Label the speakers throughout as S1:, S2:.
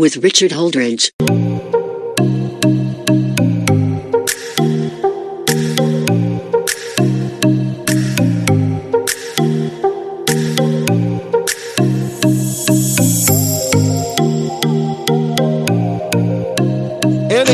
S1: with Richard Holdridge.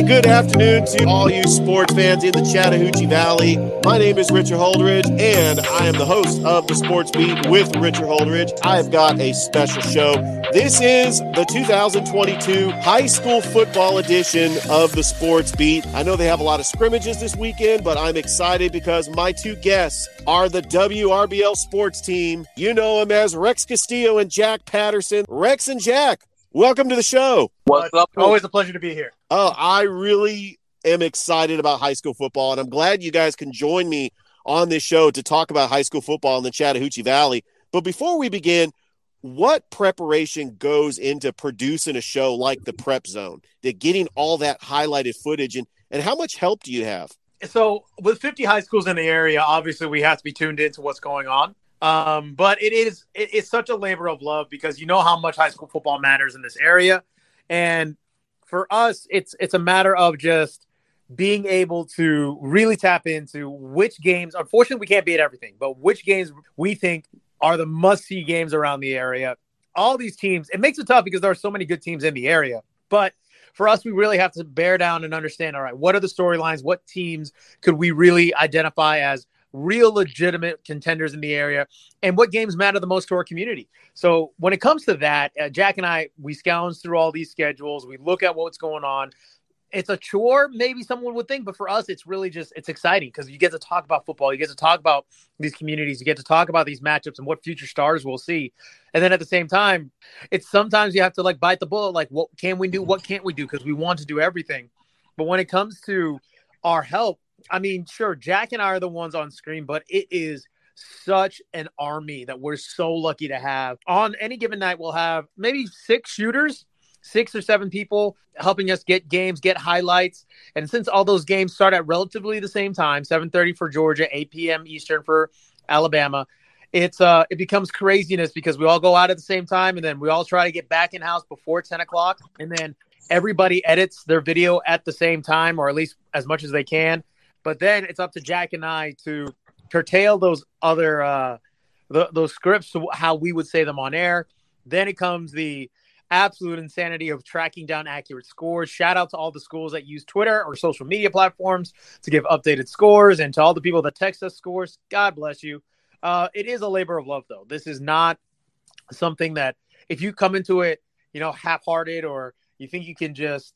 S2: Good afternoon to all you sports fans in the Chattahoochee Valley. My name is Richard Holdridge, and I am the host of the Sports Beat with Richard Holdridge. I've got a special show. This is the 2022 high school football edition of the Sports Beat. I know they have a lot of scrimmages this weekend, but I'm excited because my two guests are the WRBL sports team. You know them as Rex Castillo and Jack Patterson. Rex and Jack, welcome to the show.
S3: What's up? Always a pleasure to be here.
S2: Oh, I really am excited about high school football, and I'm glad you guys can join me on this show to talk about high school football in the Chattahoochee Valley. But before we begin, what preparation goes into producing a show like the Prep Zone, to getting all that highlighted footage, and, and how much help do you have?
S3: So, with 50 high schools in the area, obviously we have to be tuned into what's going on. Um, but it is it, it's such a labor of love because you know how much high school football matters in this area, and for us, it's it's a matter of just being able to really tap into which games. Unfortunately, we can't be at everything, but which games we think are the must-see games around the area. All these teams, it makes it tough because there are so many good teams in the area. But for us, we really have to bear down and understand. All right, what are the storylines? What teams could we really identify as real legitimate contenders in the area and what games matter the most to our community. So when it comes to that, uh, Jack and I, we scourge through all these schedules. We look at what's going on. It's a chore, maybe someone would think, but for us, it's really just it's exciting because you get to talk about football, you get to talk about these communities, you get to talk about these matchups and what future stars we'll see. And then at the same time, it's sometimes you have to like bite the bullet, like what can we do, what can't we do, because we want to do everything. But when it comes to our help, I mean, sure, Jack and I are the ones on screen, but it is such an army that we're so lucky to have. On any given night, we'll have maybe six shooters, six or seven people helping us get games, get highlights. And since all those games start at relatively the same time, 7:30 for Georgia, 8 p.m. Eastern for Alabama, it's uh it becomes craziness because we all go out at the same time and then we all try to get back in house before 10 o'clock and then everybody edits their video at the same time or at least as much as they can but then it's up to Jack and I to curtail those other uh, the, those scripts to how we would say them on air. Then it comes the absolute insanity of tracking down accurate scores. Shout out to all the schools that use Twitter or social media platforms to give updated scores, and to all the people that text us scores. God bless you. Uh, it is a labor of love, though. This is not something that if you come into it, you know, half-hearted or you think you can just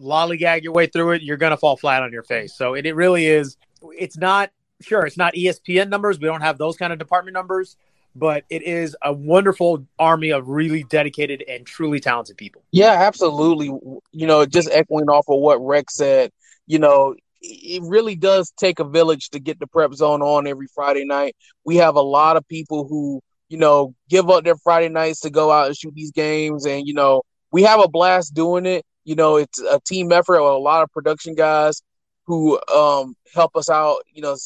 S3: lollygag your way through it, you're going to fall flat on your face. So it, it really is. It's not sure. It's not ESPN numbers. We don't have those kind of department numbers, but it is a wonderful army of really dedicated and truly talented people.
S4: Yeah, absolutely. You know, just echoing off of what Rex said, you know, it really does take a village to get the prep zone on every Friday night. We have a lot of people who, you know, give up their Friday nights to go out and shoot these games. And, you know, we have a blast doing it. You know, it's a team effort with a lot of production guys who um, help us out, you know,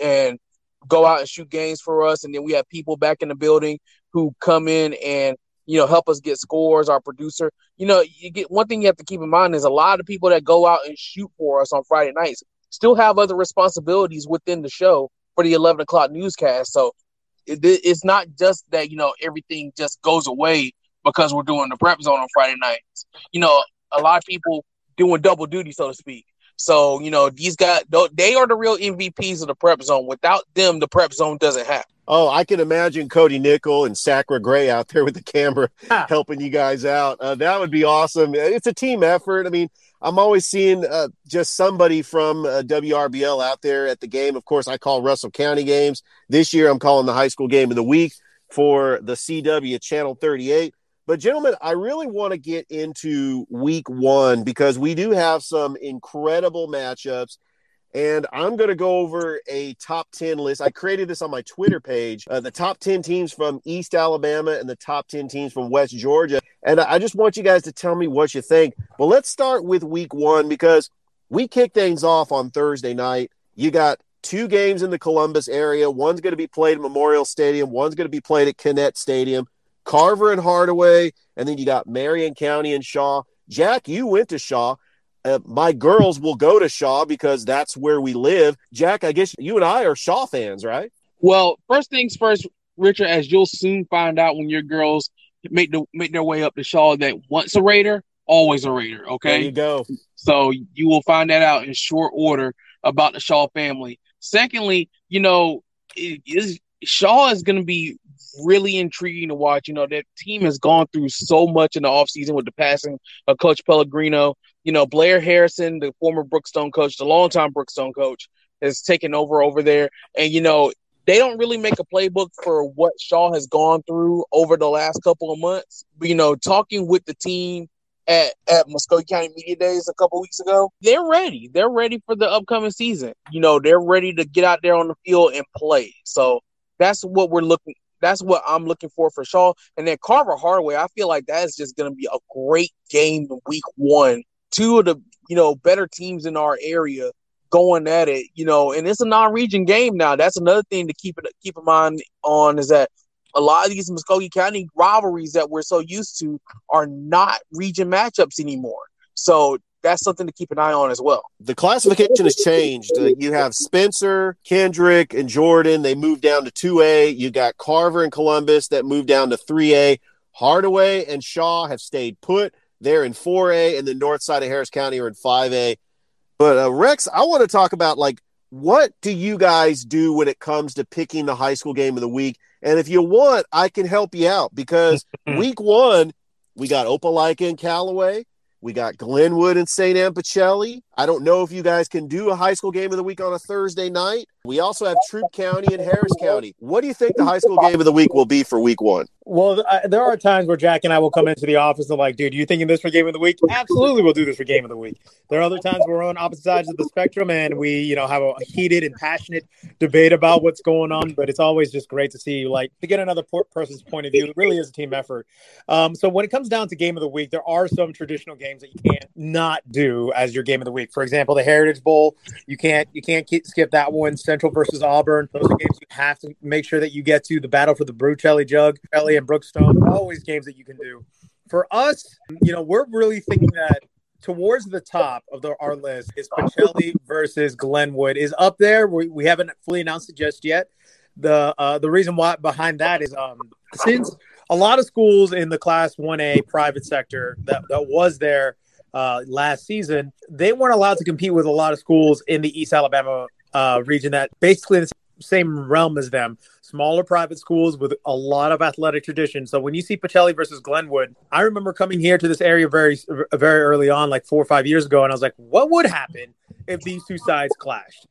S4: and go out and shoot games for us. And then we have people back in the building who come in and, you know, help us get scores, our producer. You know, you get one thing you have to keep in mind is a lot of people that go out and shoot for us on Friday nights still have other responsibilities within the show for the 11 o'clock newscast. So it, it's not just that, you know, everything just goes away because we're doing the prep zone on Friday nights. You know, a lot of people doing double duty, so to speak. So, you know, these guys, they are the real MVPs of the prep zone. Without them, the prep zone doesn't happen.
S2: Oh, I can imagine Cody Nickel and Sacra Gray out there with the camera helping you guys out. Uh, that would be awesome. It's a team effort. I mean, I'm always seeing uh, just somebody from uh, WRBL out there at the game. Of course, I call Russell County games. This year, I'm calling the high school game of the week for the CW Channel 38. But, gentlemen, I really want to get into week one because we do have some incredible matchups. And I'm going to go over a top 10 list. I created this on my Twitter page uh, the top 10 teams from East Alabama and the top 10 teams from West Georgia. And I just want you guys to tell me what you think. But let's start with week one because we kick things off on Thursday night. You got two games in the Columbus area. One's going to be played at Memorial Stadium, one's going to be played at Kinnett Stadium. Carver and Hardaway, and then you got Marion County and Shaw. Jack, you went to Shaw. Uh, my girls will go to Shaw because that's where we live. Jack, I guess you and I are Shaw fans, right?
S4: Well, first things first, Richard, as you'll soon find out when your girls make the make their way up to Shaw, that once a Raider, always a Raider. Okay,
S2: there you go.
S4: So you will find that out in short order about the Shaw family. Secondly, you know, is Shaw is going to be really intriguing to watch. You know, that team has gone through so much in the offseason with the passing of Coach Pellegrino. You know, Blair Harrison, the former Brookstone coach, the longtime Brookstone coach, has taken over over there. And, you know, they don't really make a playbook for what Shaw has gone through over the last couple of months. But, you know, talking with the team at, at Muscogee County Media Days a couple weeks ago, they're ready. They're ready for the upcoming season. You know, they're ready to get out there on the field and play. So that's what we're looking that's what I'm looking for for Shaw. And then Carver Hardaway, I feel like that is just going to be a great game in week one. Two of the you know better teams in our area going at it, you know, and it's a non-region game now. That's another thing to keep it keep in mind on is that a lot of these Muscogee County rivalries that we're so used to are not region matchups anymore. So that's something to keep an eye on as well.
S2: The classification has changed. Uh, you have Spencer, Kendrick, and Jordan. They moved down to 2A. You got Carver and Columbus that moved down to 3A. Hardaway and Shaw have stayed put. They're in 4A, and the north side of Harris County are in 5A. But uh, Rex, I want to talk about like what do you guys do when it comes to picking the high school game of the week? And if you want, I can help you out because week one we got Opelika and Callaway. We got Glenwood and St. Anne Pacelli. I don't know if you guys can do a high school game of the week on a Thursday night. We also have Troup County and Harris County. What do you think the high school game of the week will be for week one?
S3: Well, I, there are times where Jack and I will come into the office and like, dude, you thinking this for game of the week? Absolutely, we'll do this for game of the week. There are other times where we're on opposite sides of the spectrum and we, you know, have a heated and passionate debate about what's going on. But it's always just great to see, like, to get another person's point of view. It really is a team effort. Um, so when it comes down to game of the week, there are some traditional games that you can't not do as your game of the week. For example, the Heritage Bowl, you can't you can't skip that one. Central versus Auburn, those are games you have to make sure that you get to. The battle for the Brucelli Jug, Ellie and Brookstone, always games that you can do. For us, you know, we're really thinking that towards the top of the, our list is Pacelli versus Glenwood is up there. We, we haven't fully announced it just yet. The uh, the reason why behind that is um, since a lot of schools in the class 1A private sector that, that was there uh, last season, they weren't allowed to compete with a lot of schools in the East Alabama uh, region that basically the same realm as them. Smaller private schools with a lot of athletic tradition. So when you see Pacelli versus Glenwood, I remember coming here to this area very, very early on, like four or five years ago, and I was like, what would happen if these two sides clashed?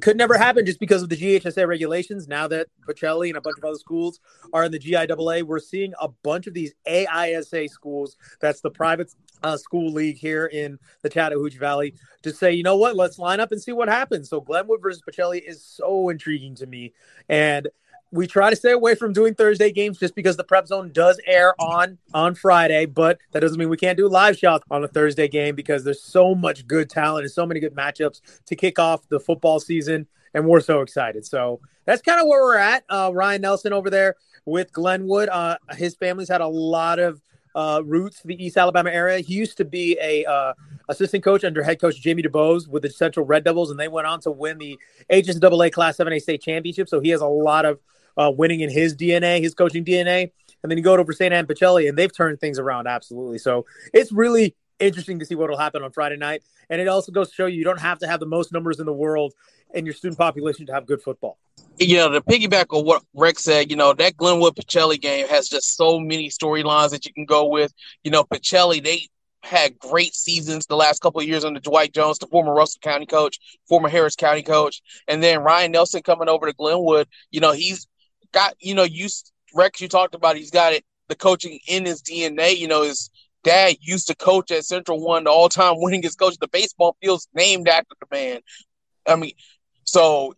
S3: Could never happen just because of the GHSA regulations. Now that Pacelli and a bunch of other schools are in the GIAA, we're seeing a bunch of these AISA schools. That's the private uh, school league here in the Chattahoochee Valley to say, you know what, let's line up and see what happens. So Glenwood versus Pacelli is so intriguing to me. And we try to stay away from doing Thursday games just because the prep zone does air on on Friday, but that doesn't mean we can't do live shots on a Thursday game because there's so much good talent and so many good matchups to kick off the football season, and we're so excited. So that's kind of where we're at. Uh, Ryan Nelson over there with Glenwood, uh, his family's had a lot of uh, roots to the East Alabama area. He used to be a uh, assistant coach under head coach Jamie DuBose with the Central Red Devils, and they went on to win the HSAA Class 7A state championship. So he has a lot of uh, winning in his DNA, his coaching DNA. And then you go over St. Anne Pacelli, and they've turned things around absolutely. So it's really interesting to see what will happen on Friday night. And it also goes to show you you don't have to have the most numbers in the world and your student population to have good football.
S4: You know, to piggyback on what Rex said, you know, that Glenwood Pacelli game has just so many storylines that you can go with. You know, Pacelli, they had great seasons the last couple of years under Dwight Jones, the former Russell County coach, former Harris County coach, and then Ryan Nelson coming over to Glenwood. You know, he's got, you know, you Rex, you talked about he's got it the coaching in his DNA. You know, his dad used to coach at Central One, the all-time winningest coach. The baseball field's named after the man. I mean, so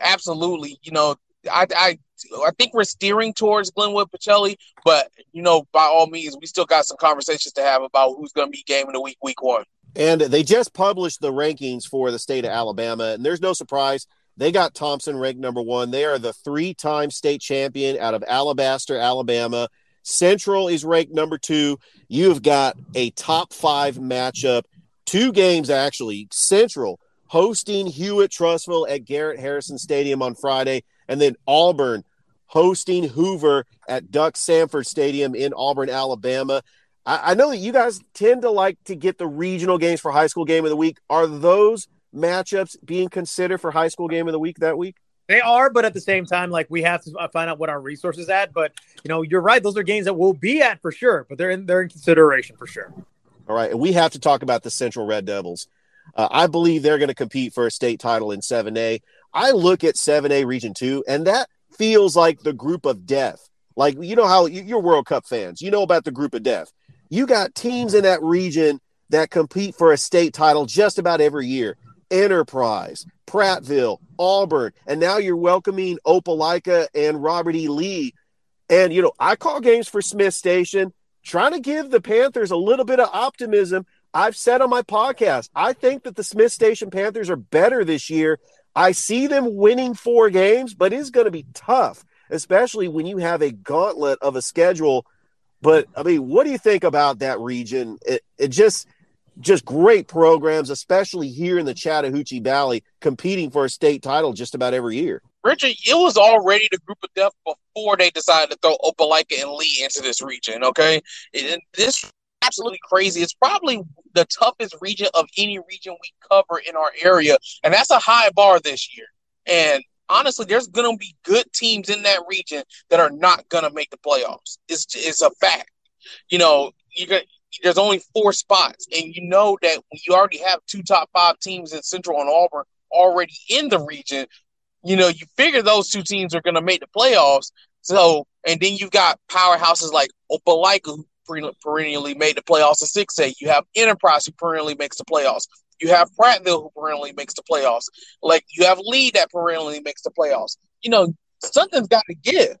S4: absolutely, you know, I I I think we're steering towards Glenwood Pacelli, but you know, by all means, we still got some conversations to have about who's going to be game of the week, week one.
S2: And they just published the rankings for the state of Alabama, and there's no surprise. They got Thompson ranked number one. They are the three time state champion out of Alabaster, Alabama. Central is ranked number two. You've got a top five matchup, two games actually. Central hosting Hewitt Trussville at Garrett Harrison Stadium on Friday, and then Auburn hosting Hoover at Duck Samford Stadium in Auburn, Alabama. I, I know that you guys tend to like to get the regional games for high school game of the week. Are those matchups being considered for high school game of the week that week?
S3: They are, but at the same time, like we have to find out what our resources at. But you know, you're right; those are games that we'll be at for sure. But they're in they're in consideration for sure.
S2: All right, and we have to talk about the Central Red Devils. Uh, I believe they're going to compete for a state title in 7A. I look at 7A Region 2, and that feels like the group of death. Like, you know how you're World Cup fans, you know about the group of death. You got teams in that region that compete for a state title just about every year. Enterprise, Prattville, Auburn, and now you're welcoming Opelika and Robert E. Lee. And, you know, I call games for Smith Station, trying to give the Panthers a little bit of optimism. I've said on my podcast, I think that the Smith Station Panthers are better this year. I see them winning four games, but it's going to be tough, especially when you have a gauntlet of a schedule. But I mean, what do you think about that region? It, it just just great programs, especially here in the Chattahoochee Valley, competing for a state title just about every year.
S4: Richard, it was already the group of death before they decided to throw Opelika and Lee into this region. Okay, and this absolutely crazy. It's probably the toughest region of any region we cover in our area, and that's a high bar this year. And honestly, there's going to be good teams in that region that are not going to make the playoffs. It's it's a fact. You know, you got there's only four spots, and you know that when you already have two top five teams in Central and Auburn already in the region, you know you figure those two teams are going to make the playoffs. So, and then you've got powerhouses like Opelika, who perennially made the playoffs in 6A. You have Enterprise, who perennially makes the playoffs. You have Prattville, who perennially makes the playoffs. Like you have Lee that perennially makes the playoffs. You know, something's got to give.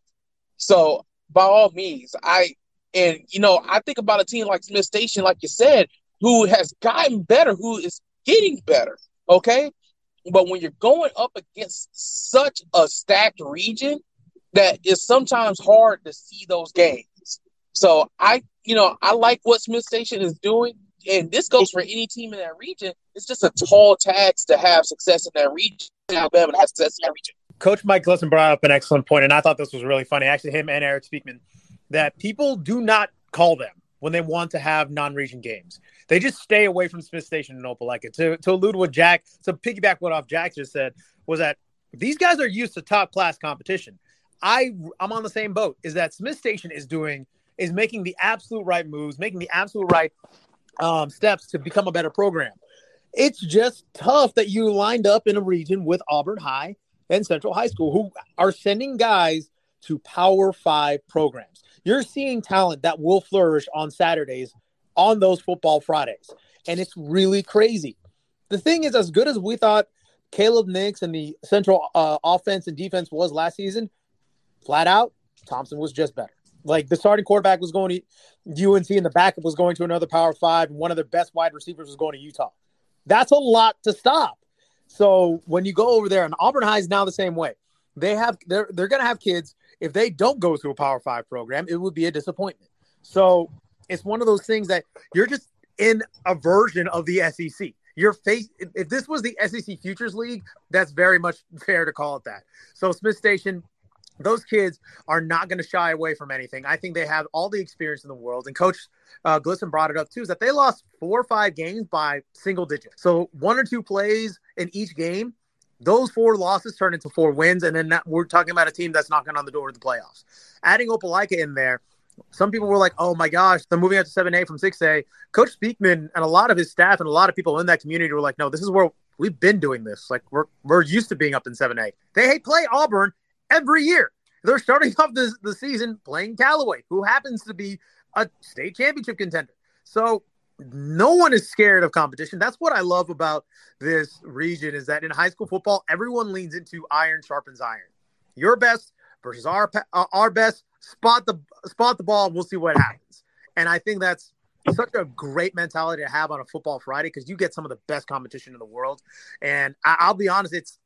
S4: So, by all means, I and you know, I think about a team like Smith Station, like you said, who has gotten better, who is getting better. Okay. But when you're going up against such a stacked region, that is sometimes hard to see those games. So I, you know, I like what Smith Station is doing, and this goes for any team in that region. It's just a tall task to have success in that region. Alabama has success in that region.
S3: Coach Mike Glisson brought up an excellent point, and I thought this was really funny. Actually, him and Erik Speakman that people do not call them when they want to have non-region games. They just stay away from Smith Station and Opelika. To to allude what Jack, to piggyback what off Jack just said was that these guys are used to top class competition. I I'm on the same boat. Is that Smith Station is doing is making the absolute right moves, making the absolute right um, steps to become a better program. It's just tough that you lined up in a region with Auburn High and Central High School who are sending guys to Power Five programs you're seeing talent that will flourish on Saturdays on those football Fridays. And it's really crazy. The thing is, as good as we thought Caleb Nix and the central uh, offense and defense was last season, flat out, Thompson was just better. Like the starting quarterback was going to UNC and the backup was going to another Power Five, and one of their best wide receivers was going to Utah. That's a lot to stop. So when you go over there, and Auburn High is now the same way. They have they're they're going to have kids if they don't go to a Power Five program, it would be a disappointment. So it's one of those things that you're just in a version of the SEC. Your face, if this was the SEC Futures League, that's very much fair to call it that. So Smith Station, those kids are not going to shy away from anything. I think they have all the experience in the world. And Coach uh, Glisson brought it up too, is that they lost four or five games by single digits. So one or two plays in each game those four losses turn into four wins, and then that, we're talking about a team that's knocking on the door of the playoffs. Adding Opelika in there, some people were like, "Oh my gosh, they're moving up to seven A from six A." Coach Speakman and a lot of his staff and a lot of people in that community were like, "No, this is where we've been doing this. Like we're we're used to being up in seven A." They hate play Auburn every year. they're starting off the, the season playing Callaway, who happens to be a state championship contender. So no one is scared of competition. That's what I love about this region is that in high school football, everyone leans into iron sharpens iron. Your best versus our uh, our best. Spot the spot the ball, we'll see what happens. And I think that's such a great mentality to have on a football Friday because you get some of the best competition in the world. And I, will be honest, it's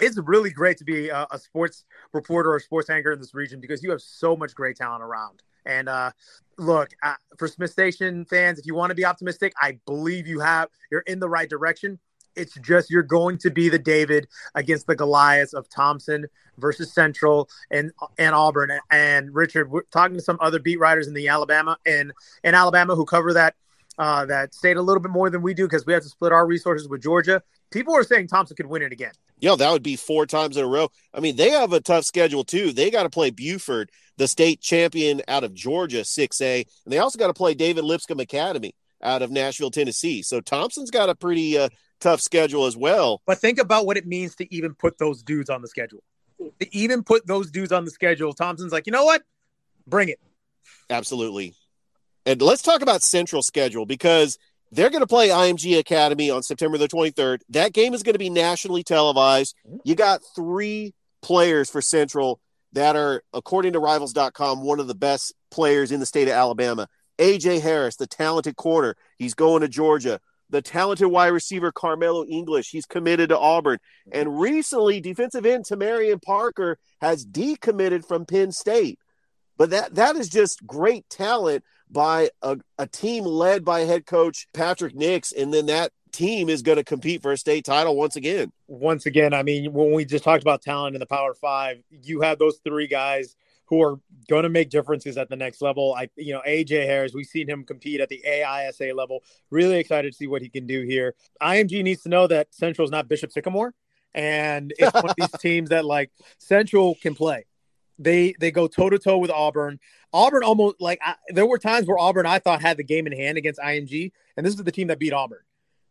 S3: it's really great to be a, a, sports reporter or sports anchor in this region because you have so much great talent around. And uh, look, uh, for Smith Station fans, if you want to be optimistic, I believe you have you're in the right direction. It's just you're going to be the David against the Goliaths of Thompson versus Central and and Auburn. And Richard, we're talking to some other beat writers in the Alabama and in Alabama who cover that uh, that state a little bit more than we do because we have to split our resources with Georgia. People are saying Thompson could win it again.
S2: Yeah, that would be four times in a row. I mean, they have a tough schedule too. They got to play Buford, the state champion out of Georgia, 6A, and they also got to play David Lipscomb Academy out of Nashville, Tennessee. So Thompson's got a pretty uh, tough schedule as well.
S3: But think about what it means to even put those dudes on the schedule. To even put those dudes on the schedule, Thompson's like, you know what? Bring it.
S2: Absolutely. And let's talk about Central schedule because they're going to play IMG Academy on September the 23rd. That game is going to be nationally televised. You got three players for Central that are, according to rivals.com, one of the best players in the state of Alabama. AJ Harris, the talented corner, he's going to Georgia the talented wide receiver Karmello English. He's committed to Auburn. And recently, defensive end Tamarian Parker has decommitted from Penn State. But that that is just great talent by a, a team led by head coach Patrick Nix. And then that team is going to compete for a state title once again.
S3: Once again, I mean, when we just talked about talent in the Power Five, you have those three guys who are going to make differences at the next level. I, you know, AJ Harris, we've seen him compete at the AISA level. Really excited to see what he can do here. IMG needs to know that Central is not Bishop Sycamore, and it's one of these teams that like Central can play. They they go toe to toe with Auburn. Auburn almost like I, there were times where Auburn I thought had the game in hand against IMG, and this is the team that beat Auburn.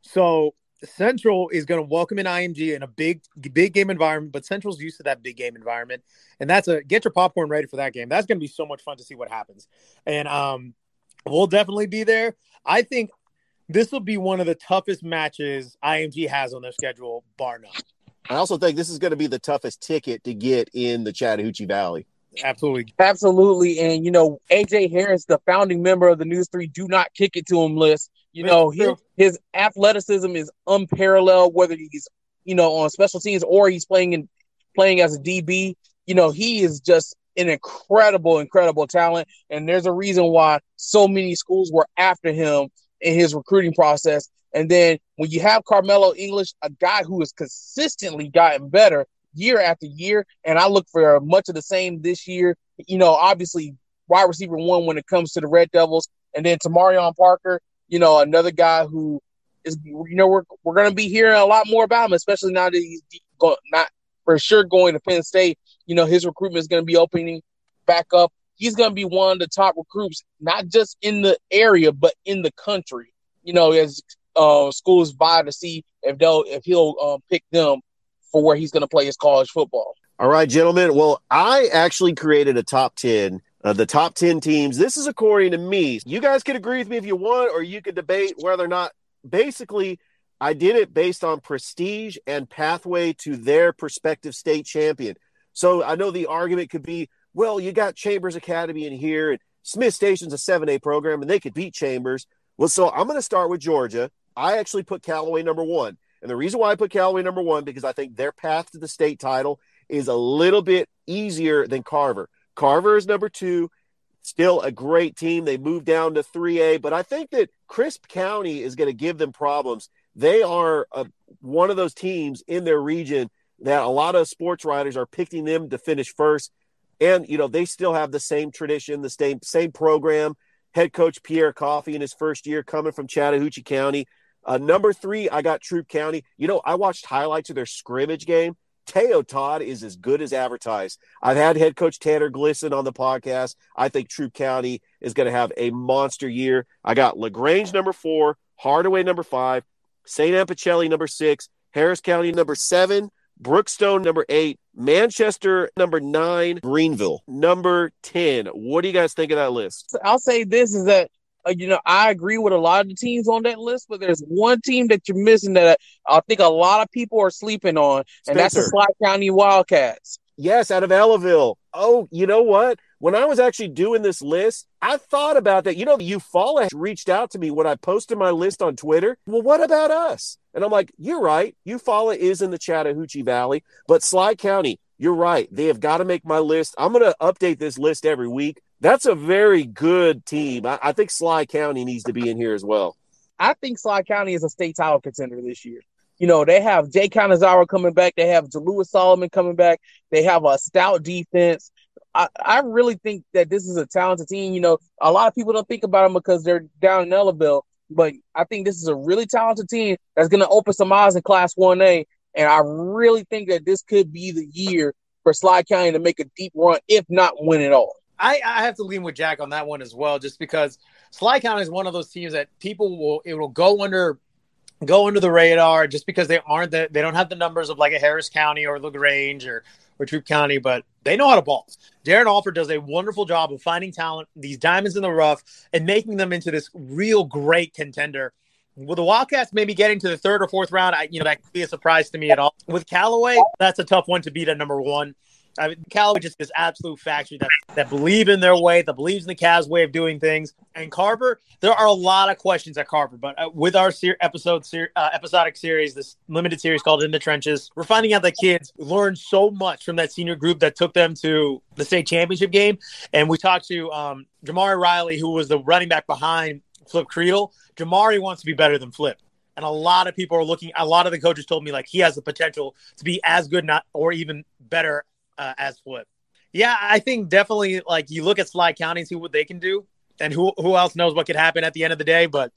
S3: So Central is going to welcome in IMG in a big, big game environment, but Central's used to that big game environment, and that's a get your popcorn ready for that game. That's going to be so much fun to see what happens, and um, we'll definitely be there. I think this will be one of the toughest matches IMG has on their schedule, bar none.
S2: I also think this is going to be the toughest ticket to get in the Chattahoochee Valley.
S3: Absolutely.
S4: Absolutely. And, you know, AJ Harris, the founding member of the News 3 Do Not Kick It to Him list, you know, his, his athleticism is unparalleled, whether he's, you know, on special teams or he's playing in playing as a DB. You know, he is just an incredible, incredible talent. And there's a reason why so many schools were after him in his recruiting process. And then when you have Karmello English, a guy who has consistently gotten better, year after year. And I look for much of the same this year. You know, obviously wide receiver one when it comes to the Red Devils, and then Tamarion Parker, you know, another guy who is you know we're we're gonna be hearing a lot more about him, especially now that he's go, not for sure going to Penn State. You know, his recruitment is gonna be opening back up. He's gonna be one of the top recruits, not just in the area, but in the country. You know, as uh, schools vie to see if they'll if he'll um, pick them for where he's going to play his college football.
S2: All right, gentlemen. Well, I actually created a top 10 of the top 10 teams. This is according to me. You guys could agree with me if you want, or you could debate whether or not. Basically, I did it based on prestige and pathway to their prospective state champion. So I know the argument could be, well, you got Chambers Academy in here, and Smith Station's a 7A program, and they could beat Chambers. Well, so I'm going to start with Georgia. I actually put Callaway number one. And the reason why I put Callaway number one because I think their path to the state title is a little bit easier than Carver. Carver is number two, still a great team. They moved down to 3A, but I think that Crisp County is going to give them problems. They are a, one of those teams in their region that a lot of sports writers are picking them to finish first. And, you know, they still have the same tradition, the same, same program. Head coach Pierre Coffey in his first year coming from Chattahoochee County. Uh, number three, I got Troup County. You know, I watched highlights of their scrimmage game. Teo Todd is as good as advertised. I've had head coach Tanner Glisson on the podcast. I think Troup County is going to have a monster year. I got LaGrange number four, Hardaway number five, St. Anne Pacelli number six, Harris County number seven, Brookstone number eight, Manchester number nine, Greenville number 10. What do you guys think of that list?
S4: I'll say this is that uh, you know I agree with a lot of the teams on that list, but there's one team that you're missing that I think a lot of people are sleeping on, and that's the. Schley County Wildcats.
S2: Yes, out of Ellaville. Oh, you know what? When I was actually doing this list, I thought about that. You know, Eufaula reached out to me when I posted my list on Twitter. Well, what about us? And I'm like, you're right. Eufaula is in the Chattahoochee Valley, but Schley County, you're right. They have got to make my list. I'm going to update this list every week. That's a very good team. I, I think Schley County needs to be in here as well.
S4: I think Schley County is a state title contender this year. You know, they have Jay Kanazawa coming back. They have Jalua Solomon coming back. They have a stout defense. I, I really think that this is a talented team. You know, a lot of people don't think about them because they're down in Ellaville, but I think this is a really talented team that's going to open some eyes in Class 1A. And I really think that this could be the year for Schley County to make a deep run, if not win it all.
S3: I, I have to lean with Jack on that one as well, just because Schley County is one of those teams that people will it will go under go under the radar just because they aren't the, they don't have the numbers of like a Harris County or Lagrange or or Troup County, but they know how to ball. Darren Alford does a wonderful job of finding talent, these diamonds in the rough, and making them into this real great contender. With the Wildcats maybe getting to the third or fourth round, I, you know that could be a surprise to me at all. With Callaway, that's a tough one to beat at number one. I mean, Callaway just this absolute factory that that believe in their way, that believes in the Cavs' way of doing things. And Carver, there are a lot of questions at Carver, but uh, with our ser- episode ser- uh, episodic series, this limited series called In the Trenches, we're finding out that kids learned so much from that senior group that took them to the state championship game. And we talked to um, Jamari Riley, who was the running back behind Flip Creedle. Jamari wants to be better than Flip. And a lot of people are looking. A lot of the coaches told me like he has the potential to be as good, not or even better uh, as Flip. Yeah, I think definitely like you look at Schley County see what they can do, and who who else knows what could happen at the end of the day. But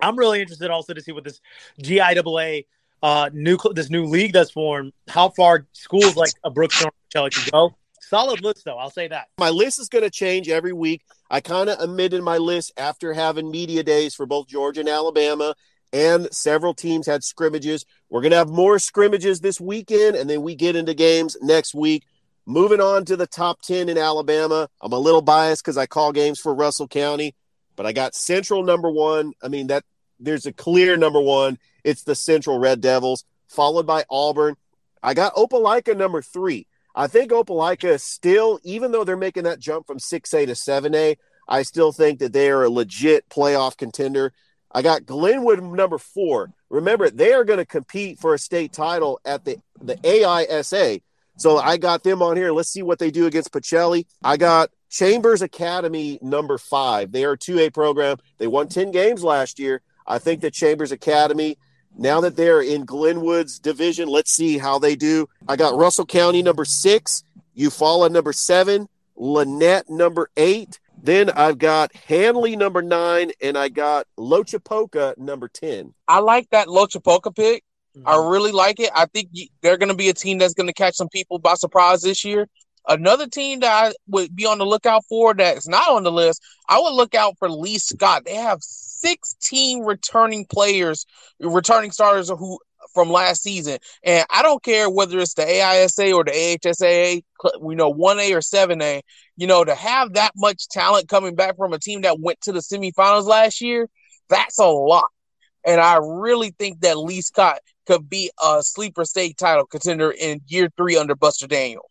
S3: I'm really interested also to see what this GIAA uh, new this new league that's formed, how far schools like a Brookstone Shelley can go. Solid list though, I'll say that.
S2: My list is going to change every week. I kind of amended my list after having media days for both Georgia and Alabama, and several teams had scrimmages. We're going to have more scrimmages this weekend, and then we get into games next week. Moving on to the top 10 in Alabama. I'm a little biased because I call games for Russell County, but I got Central number one. I mean, that there's a clear number one. It's the Central Red Devils, followed by Auburn. I got Opelika number three. I think Opelika still, even though they're making that jump from 6A to 7A, I still think that they are a legit playoff contender. I got Glenwood number four. Remember, they are going to compete for a state title at the, the AISA. So I got them on here. Let's see what they do against Pacelli. I got Chambers Academy number five. They are a 2A program. They won 10 games last year. I think that Chambers Academy, now that they're in Glenwood's division, let's see how they do. I got Russell County number six, Eufaula number seven, Lanett number eight. Then I've got Handley number nine, and I got Loachapoka number 10.
S4: I like that Loachapoka pick. I mm-hmm. really like it. I think they're going to be a team that's going to catch some people by surprise this year. Another team that I would be on the lookout for that's not on the list, I would look out for Lee Scott. They have 16 returning players, returning starters who from last season. And I don't care whether it's the AISA or the AHSAA, you know, 1A or 7A, you know, to have that much talent coming back from a team that went to the semifinals last year, that's a lot. And I really think that Lee Scott could be a sleeper state title contender in year three under Buster Daniel.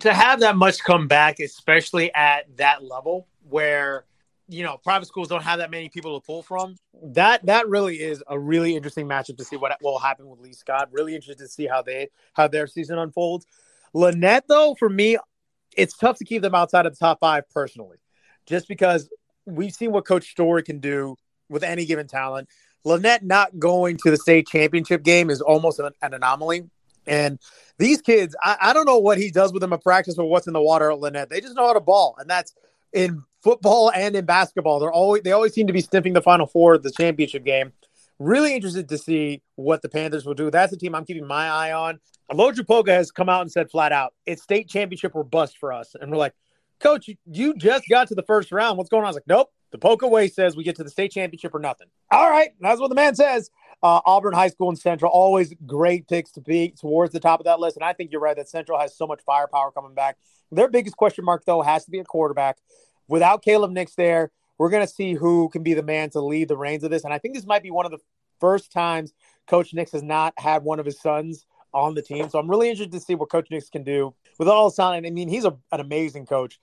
S3: To have that much come back, especially at that level where you know private schools don't have that many people to pull from, that that really is a really interesting matchup to see what will happen with Lee Scott. Really interested to see how they how their season unfolds. Lanett, though, for me, it's tough to keep them outside of the top five personally, just because we've seen what Coach Story can do with any given talent. Lanett not going to the state championship game is almost an, an anomaly. And these kids, I, I, don't know what he does with them at practice or what's in the water at Lanett. They just know how to ball, and that's in football and in basketball. They're always they always seem to be sniffing the Final Four, of the championship game. Really interested to see what the Panthers will do. That's the team I'm keeping my eye on. Loachapoka has come out and said flat out, "It's state championship or bust for us." And we're like, "Coach, you just got to the first round. What's going on?" I was like, "Nope." The Poker way says we get to the state championship or nothing. All right, that's what the man says. uh, Auburn High School and Central, always great picks to be towards the top of that list. And I think you're right that Central has so much firepower coming back. Their biggest question mark, though, has to be a quarterback. Without Caleb Nix there, we're going to see who can be the man to lead the reins of this. And I think this might be one of the first times Coach Nix has not had one of his sons on the team. So I'm really interested to see what Coach Nix can do with all talent. I mean, he's a, an amazing coach.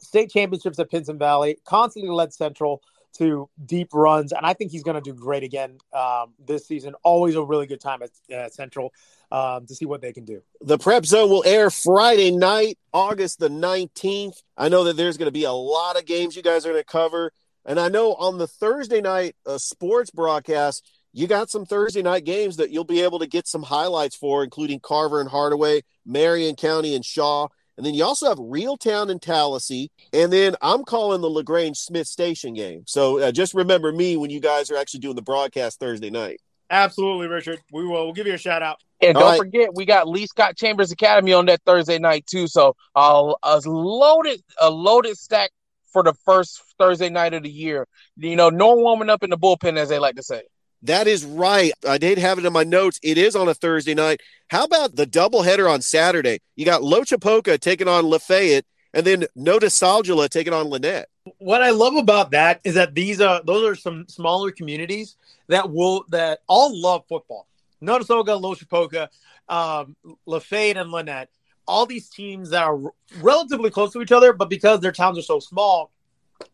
S3: State championships at Pinson Valley, constantly led Central to deep runs, and I think he's going to do great again um, this season. Always a really good time at uh, Central um, to see what they can do.
S2: The Prep Zone will air Friday night, August the 19th. I know that there's going to be a lot of games you guys are going to cover. And I know on the Thursday night uh, sports broadcast, you got some Thursday night games that you'll be able to get some highlights for, including Carver and Hardaway, Marion County and Shaw. And then you also have Reeltown and Tallassee. And then I'm calling the LaGrange Smith Station game. So uh, just remember me when you guys are actually doing the broadcast Thursday night.
S3: Absolutely, Richard. We will. We'll give you a shout out.
S4: And don't right. forget, we got Lee Scott Chambers Academy on that Thursday night too. So uh, a loaded, a loaded stack for the first Thursday night of the year. You know, no warming up in the bullpen, as they like to say.
S2: That is right. I did have it in my notes. It is on a Thursday night. How about the doubleheader on Saturday? You got Loachapoka taking on Lafayette, and then Notasulga taking on Lanett.
S3: What I love about that is that these are those are some smaller communities that will that all love football. Notasulga, Loachapoka, um, Lafayette, and Lanett. All these teams that are relatively close to each other, but because their towns are so small,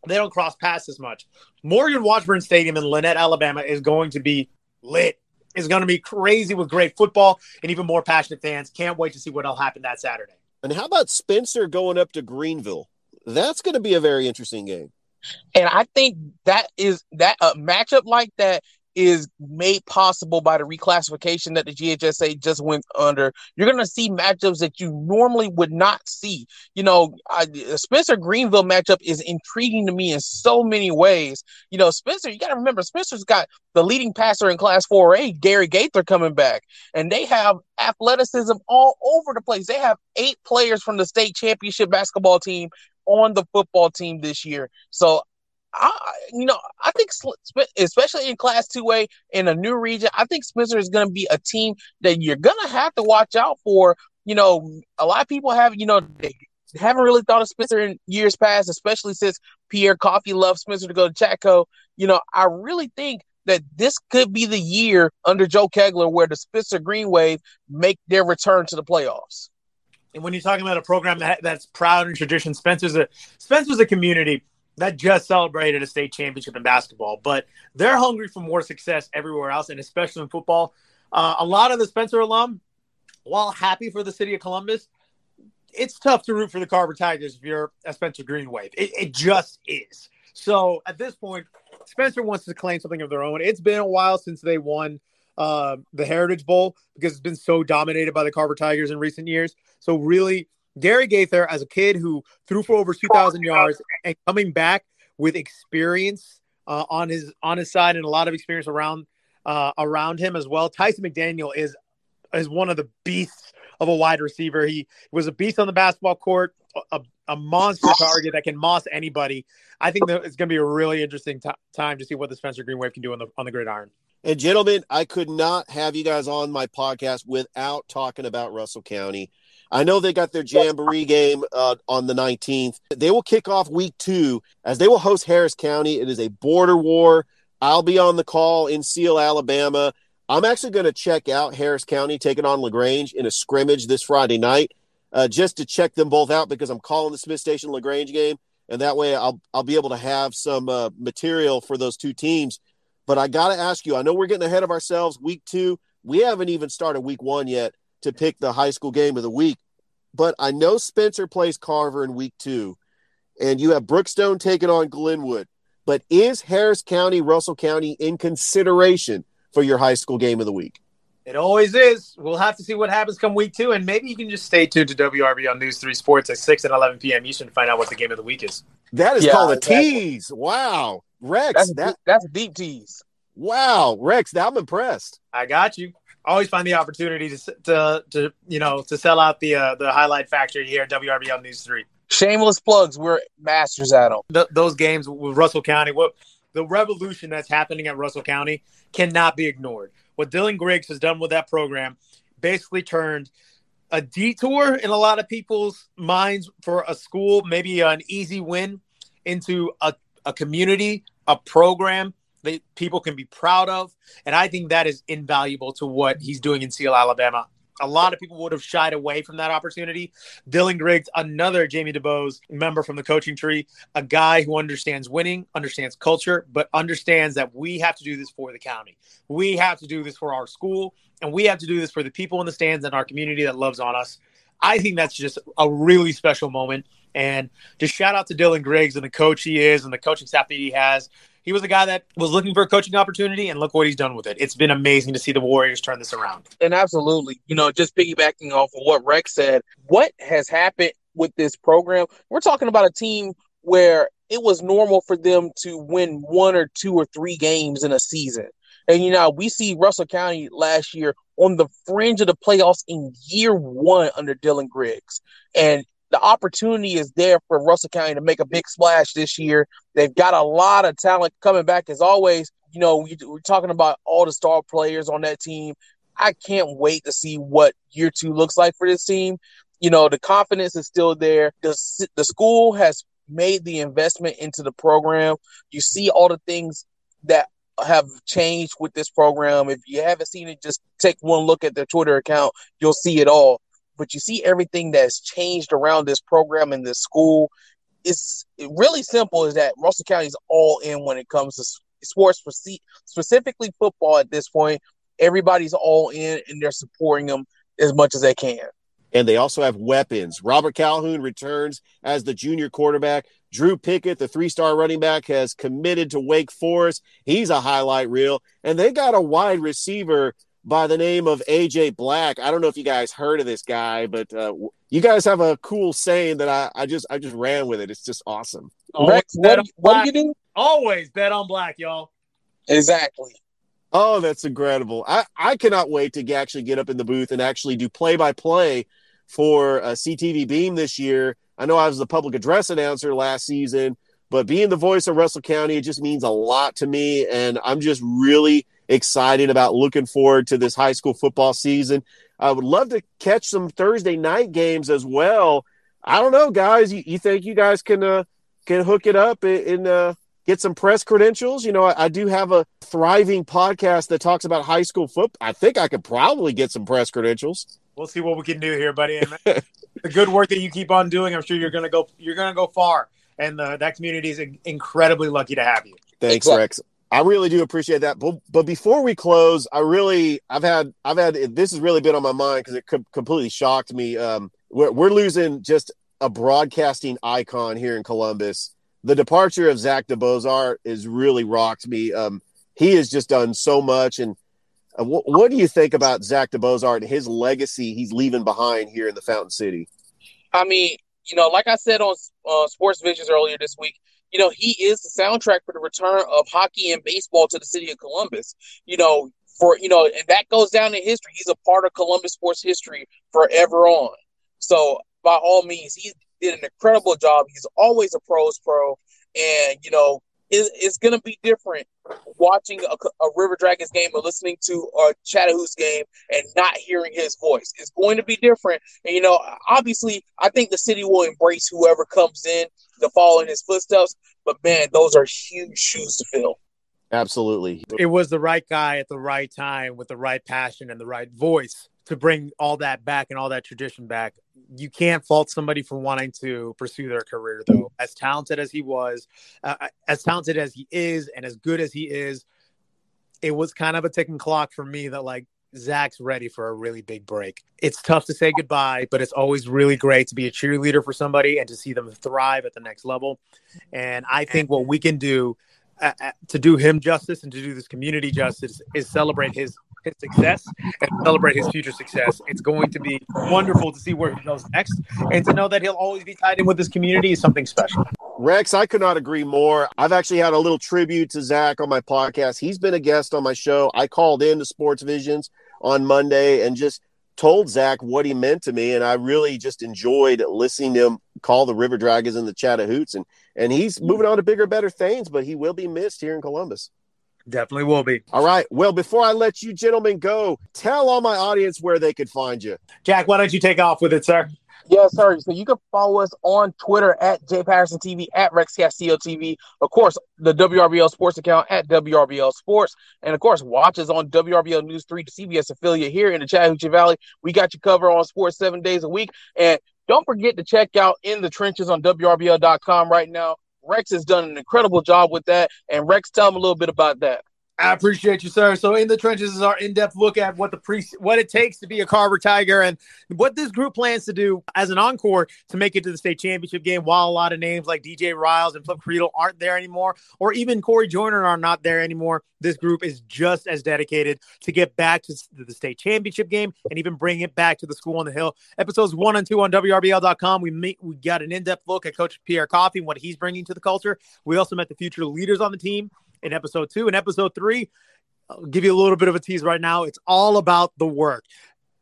S3: they don't cross paths as much. Morgan Washburn Stadium in Lanett, Alabama is going to be lit. It's going to be crazy with great football and even more passionate fans. Can't wait to see what'll happen that Saturday.
S2: And how about Spencer going up to Greenville? That's going to be a very interesting game.
S4: And I think that is that a matchup like that is made possible by the reclassification that the GHSA just went under. You're going to see matchups that you normally would not see. You know, I, Spencer Greenville matchup is intriguing to me in so many ways. You know, Spencer, you got to remember, Spencer's got the leading passer in Class 4A, Gary Gaither, coming back, and they have athleticism all over the place. They have eight players from the state championship basketball team on the football team this year. So I, you know, I think especially in Class Two A in a new region, I think Spencer is going to be a team that you're going to have to watch out for. You know, a lot of people have, you know, they haven't really thought of Spencer in years past, especially since Pierre Coffey left Spencer to go to Chatco. You know, I really think that this could be the year under Joe Kegler where the Spencer Green Wave make their return to the playoffs.
S3: And when you're talking about a program that, that's proud and tradition, Spencer's a Spencer's a community that just celebrated a state championship in basketball, but they're hungry for more success everywhere else, and especially in football. Uh, a lot of the Spencer alum, while happy for the city of Columbus, it's tough to root for the Carver Tigers if you're a Spencer Green Wave. It, it just is. So at this point, Spencer wants to claim something of their own. It's been a while since they won uh, the Heritage Bowl because it's been so dominated by the Carver Tigers in recent years. So really, Gary Gaither, as a kid who threw for over 2,000 yards and coming back with experience uh, on his on his side and a lot of experience around uh, around him as well. Tyson McDaniel is is one of the beasts of a wide receiver. He was a beast on the basketball court, a, a monster target that can moss anybody. I think that it's going to be a really interesting t- time to see what the Spencer Green Wave can do on the on the gridiron.
S2: And gentlemen, I could not have you guys on my podcast without talking about Russell County. I know they got their Jamboree game uh, on the 19th. They will kick off week two as they will host Harris County. It is a border war. I'll be on the call in Seale, Alabama. I'm actually going to check out Harris County taking on LaGrange in a scrimmage this Friday night uh, just to check them both out because I'm calling the Smith Station LaGrange game. And that way I'll, I'll be able to have some uh, material for those two teams. But I got to ask you, I know we're getting ahead of ourselves. Week two, we haven't even started week one yet to pick the high school game of the week. But I know Spencer plays Carver in week two, and you have Brookstone taking on Glenwood. But is Harris County, Russell County in consideration for your high school game of the week?
S3: It always is. We'll have to see what happens come week two, and maybe you can just stay tuned to WRBL News 3 Sports at 6 and 11 p.m. Eastern to find out what the game of the week is.
S2: That is yeah, called a exactly. tease. Wow. Rex.
S4: That's,
S2: that,
S4: that's a deep tease.
S2: Wow. Rex, I'm impressed.
S3: I got you always find the opportunity to to, to you know to sell out the uh, the highlight factory here at WRBL News Three.
S4: Shameless plugs. We're masters at them.
S3: Th- those games with Russell County. What the revolution that's happening at Russell County cannot be ignored. What Dylan Griggs has done with that program basically turned a detour in a lot of people's minds for a school, maybe an easy win, into a, a community, a program that people can be proud of. And I think that is invaluable to what he's doing in Seale, Alabama. A lot of people would have shied away from that opportunity. Dylan Griggs, another Jamie DuBose member from the coaching tree, a guy who understands winning, understands culture, but understands that we have to do this for the county. We have to do this for our school, and we have to do this for the people in the stands and our community that loves on us. I think that's just a really special moment. And just shout out to Dylan Griggs and the coach he is and the coaching staff that he has he was a guy that was looking for a coaching opportunity, and look what he's done with it. It's been amazing to see the Warriors turn this around.
S4: And absolutely, you know, just piggybacking off of what Rex said, what has happened with this program? We're talking about a team where it was normal for them to win one or two or three games in a season. And you know, we see Russell County last year on the fringe of the playoffs in year one under Dylan Griggs. And the opportunity is there for Russell County to make a big splash this year. They've got a lot of talent coming back as always. You know, we, are talking about all the star players on that team. I can't wait to see what year two looks like for this team. You know, the confidence is still there. The, the school has made the investment into the program. You see all the things that have changed with this program. If you haven't seen it, just take one look at their Twitter account. You'll see it all but you see everything that's changed around this program and this school. It's really simple is that Russell County is all in when it comes to sports, specifically football at this point. Everybody's all in and they're supporting them as much as they can.
S2: And they also have weapons. Robert Calhoun returns as the junior quarterback. Drew Pickett, the three star running back, has committed to Wake Forest. He's a highlight reel. And they got a wide receiver by the name of AJ Black. I don't know if you guys heard of this guy, but uh, you guys have a cool saying that I, I just I just ran with it. It's just awesome.
S4: Rex, what, what do you do?
S3: Always bet on black, y'all.
S4: Exactly.
S2: Oh, that's incredible. I, I cannot wait to actually get up in the booth and actually do play by play for a CTV Beam this year. I know I was the public address announcer last season, but being the voice of Russell County, it just means a lot to me. And I'm just really excited about looking forward to this high school football season. I would love to catch some Thursday night games as well. I don't know, guys. You, you think you guys can uh, can hook it up and uh, get some press credentials? You know, I, I, do have a thriving podcast that talks about high school football. I think I could probably get some press credentials.
S3: We'll see what we can do here, buddy. And the good work that you keep on doing, I'm sure you're gonna go. You're gonna go far, and uh, that community is incredibly lucky to have you.
S2: Thanks, Rex. I really do appreciate that. But, but before we close, I really, I've had, I've had, this has really been on my mind because it co- completely shocked me. Um, we're, we're losing just a broadcasting icon here in Columbus. The departure of Zach DeBozart has really rocked me. Um, he has just done so much. And uh, what, what do you think about Zach DeBozart and his legacy he's leaving behind here in the Fountain City?
S4: I mean, you know, like I said on uh, Sports Visions earlier this week, you know, he is the soundtrack for the return of hockey and baseball to the city of Columbus. You know, for you know, and that goes down in history. He's a part of Columbus sports history forever on. So by all means, he did an incredible job. He's always a pros pro, and you know, it, it's going to be different watching a, a, River Dragons game or listening to a Chattahoots game and not hearing his voice. It's going to be different. And, you know, obviously, I think the city will embrace whoever comes in to follow in his footsteps. But, man, those are huge shoes to fill.
S2: Absolutely.
S3: It was the right guy at the right time with the right passion and the right voice to bring all that back and all that tradition back. You can't fault somebody for wanting to pursue their career, though. As talented as he was, uh, uh, as talented as he is, and as good as he is, it was kind of a ticking clock for me that like Zach's ready for a really big break. It's tough to say goodbye, but it's always really great to be a cheerleader for somebody and to see them thrive at the next level. And I think what we can do uh, uh to do him justice and to do this community justice is celebrate his his success and celebrate his future success. It's going to be wonderful to see where he goes next and to know that he'll always be tied in with this community is something special.
S2: Rex, I could not agree more. I've actually had a little tribute to Zach on my podcast. He's been a guest on my show. I called in to Sports Visions on Monday and just told Zach what he meant to me, and I really just enjoyed listening to him call the River Dragons and the Chattahoots, and and he's moving on to bigger, better things, but he will be missed here in Columbus.
S3: Definitely will be.
S2: All right. Well, before I let you gentlemen go, tell all my audience where they could find you.
S3: Jack, why don't you take off with it, sir?
S4: Yes, sir. So you can follow us on Twitter at J Patterson TV, at Rex Castillo TV. Of course, the WRBL Sports account at WRBL Sports. And of course, watch us on WRBL News 3, the CBS affiliate here in the Chattahoochee Valley. We got you covered on sports seven days a week. And don't forget to check out In the Trenches on WRBL.com right now. Rex has done an incredible job with that. And Rex, tell them a little bit about that.
S3: I appreciate you, sir. So, in the trenches is our in-depth look at what the pre what it takes to be a Carver Tiger and what this group plans to do as an encore to make it to the state championship game. While a lot of names like DJ Riles and Flip Creedle aren't there anymore, or even Corey Joyner are not there anymore, this group is just as dedicated to get back to the state championship game and even bring it back to the school on the hill. Episodes one and two on WRBL.com. We meet, we got an in-depth look at Coach Pierre Coffey and what he's bringing to the culture. We also met the future leaders on the team in episode two. In episode three, I'll give you a little bit of a tease right now. It's all about the work.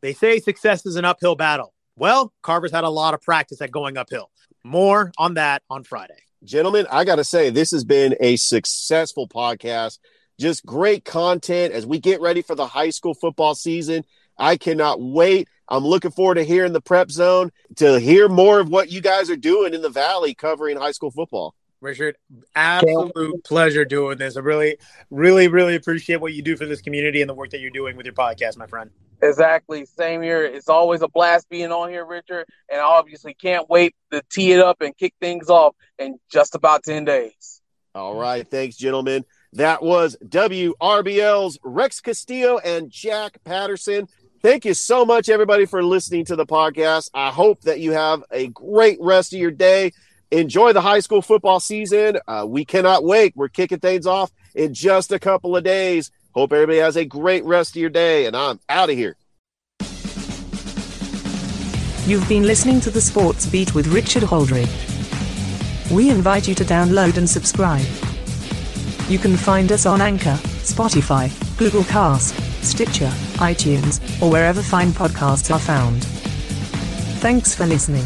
S3: They say success is an uphill battle. Well, Carver's had a lot of practice at going uphill. More on that on Friday.
S2: Gentlemen, I got to say, this has been a successful podcast. Just great content as we get ready for the high school football season. I cannot wait. I'm looking forward to hearing the prep zone to hear more of what you guys are doing in the Valley covering high school football.
S3: Richard, absolute pleasure doing this. I really, really, really appreciate what you do for this community and the work that you're doing with your podcast, my friend.
S4: Exactly. Same here. It's always a blast being on here, Richard. And I obviously can't wait to tee it up and kick things off in just about 10 days.
S2: All right. Thanks, gentlemen. That was WRBL's Rex Castillo and Jack Patterson. Thank you so much, everybody, for listening to the podcast. I hope that you have a great rest of your day enjoy the high school football season. Uh, we cannot wait. We're kicking things off in just a couple of days. Hope everybody has a great rest of your day, and I'm out of here.
S5: You've been listening to the Sports Beat with Richard Holdridge. We invite you to download and subscribe. You can find us on Anchor, Spotify, Google Cast, Stitcher, iTunes, or wherever fine podcasts are found. Thanks for listening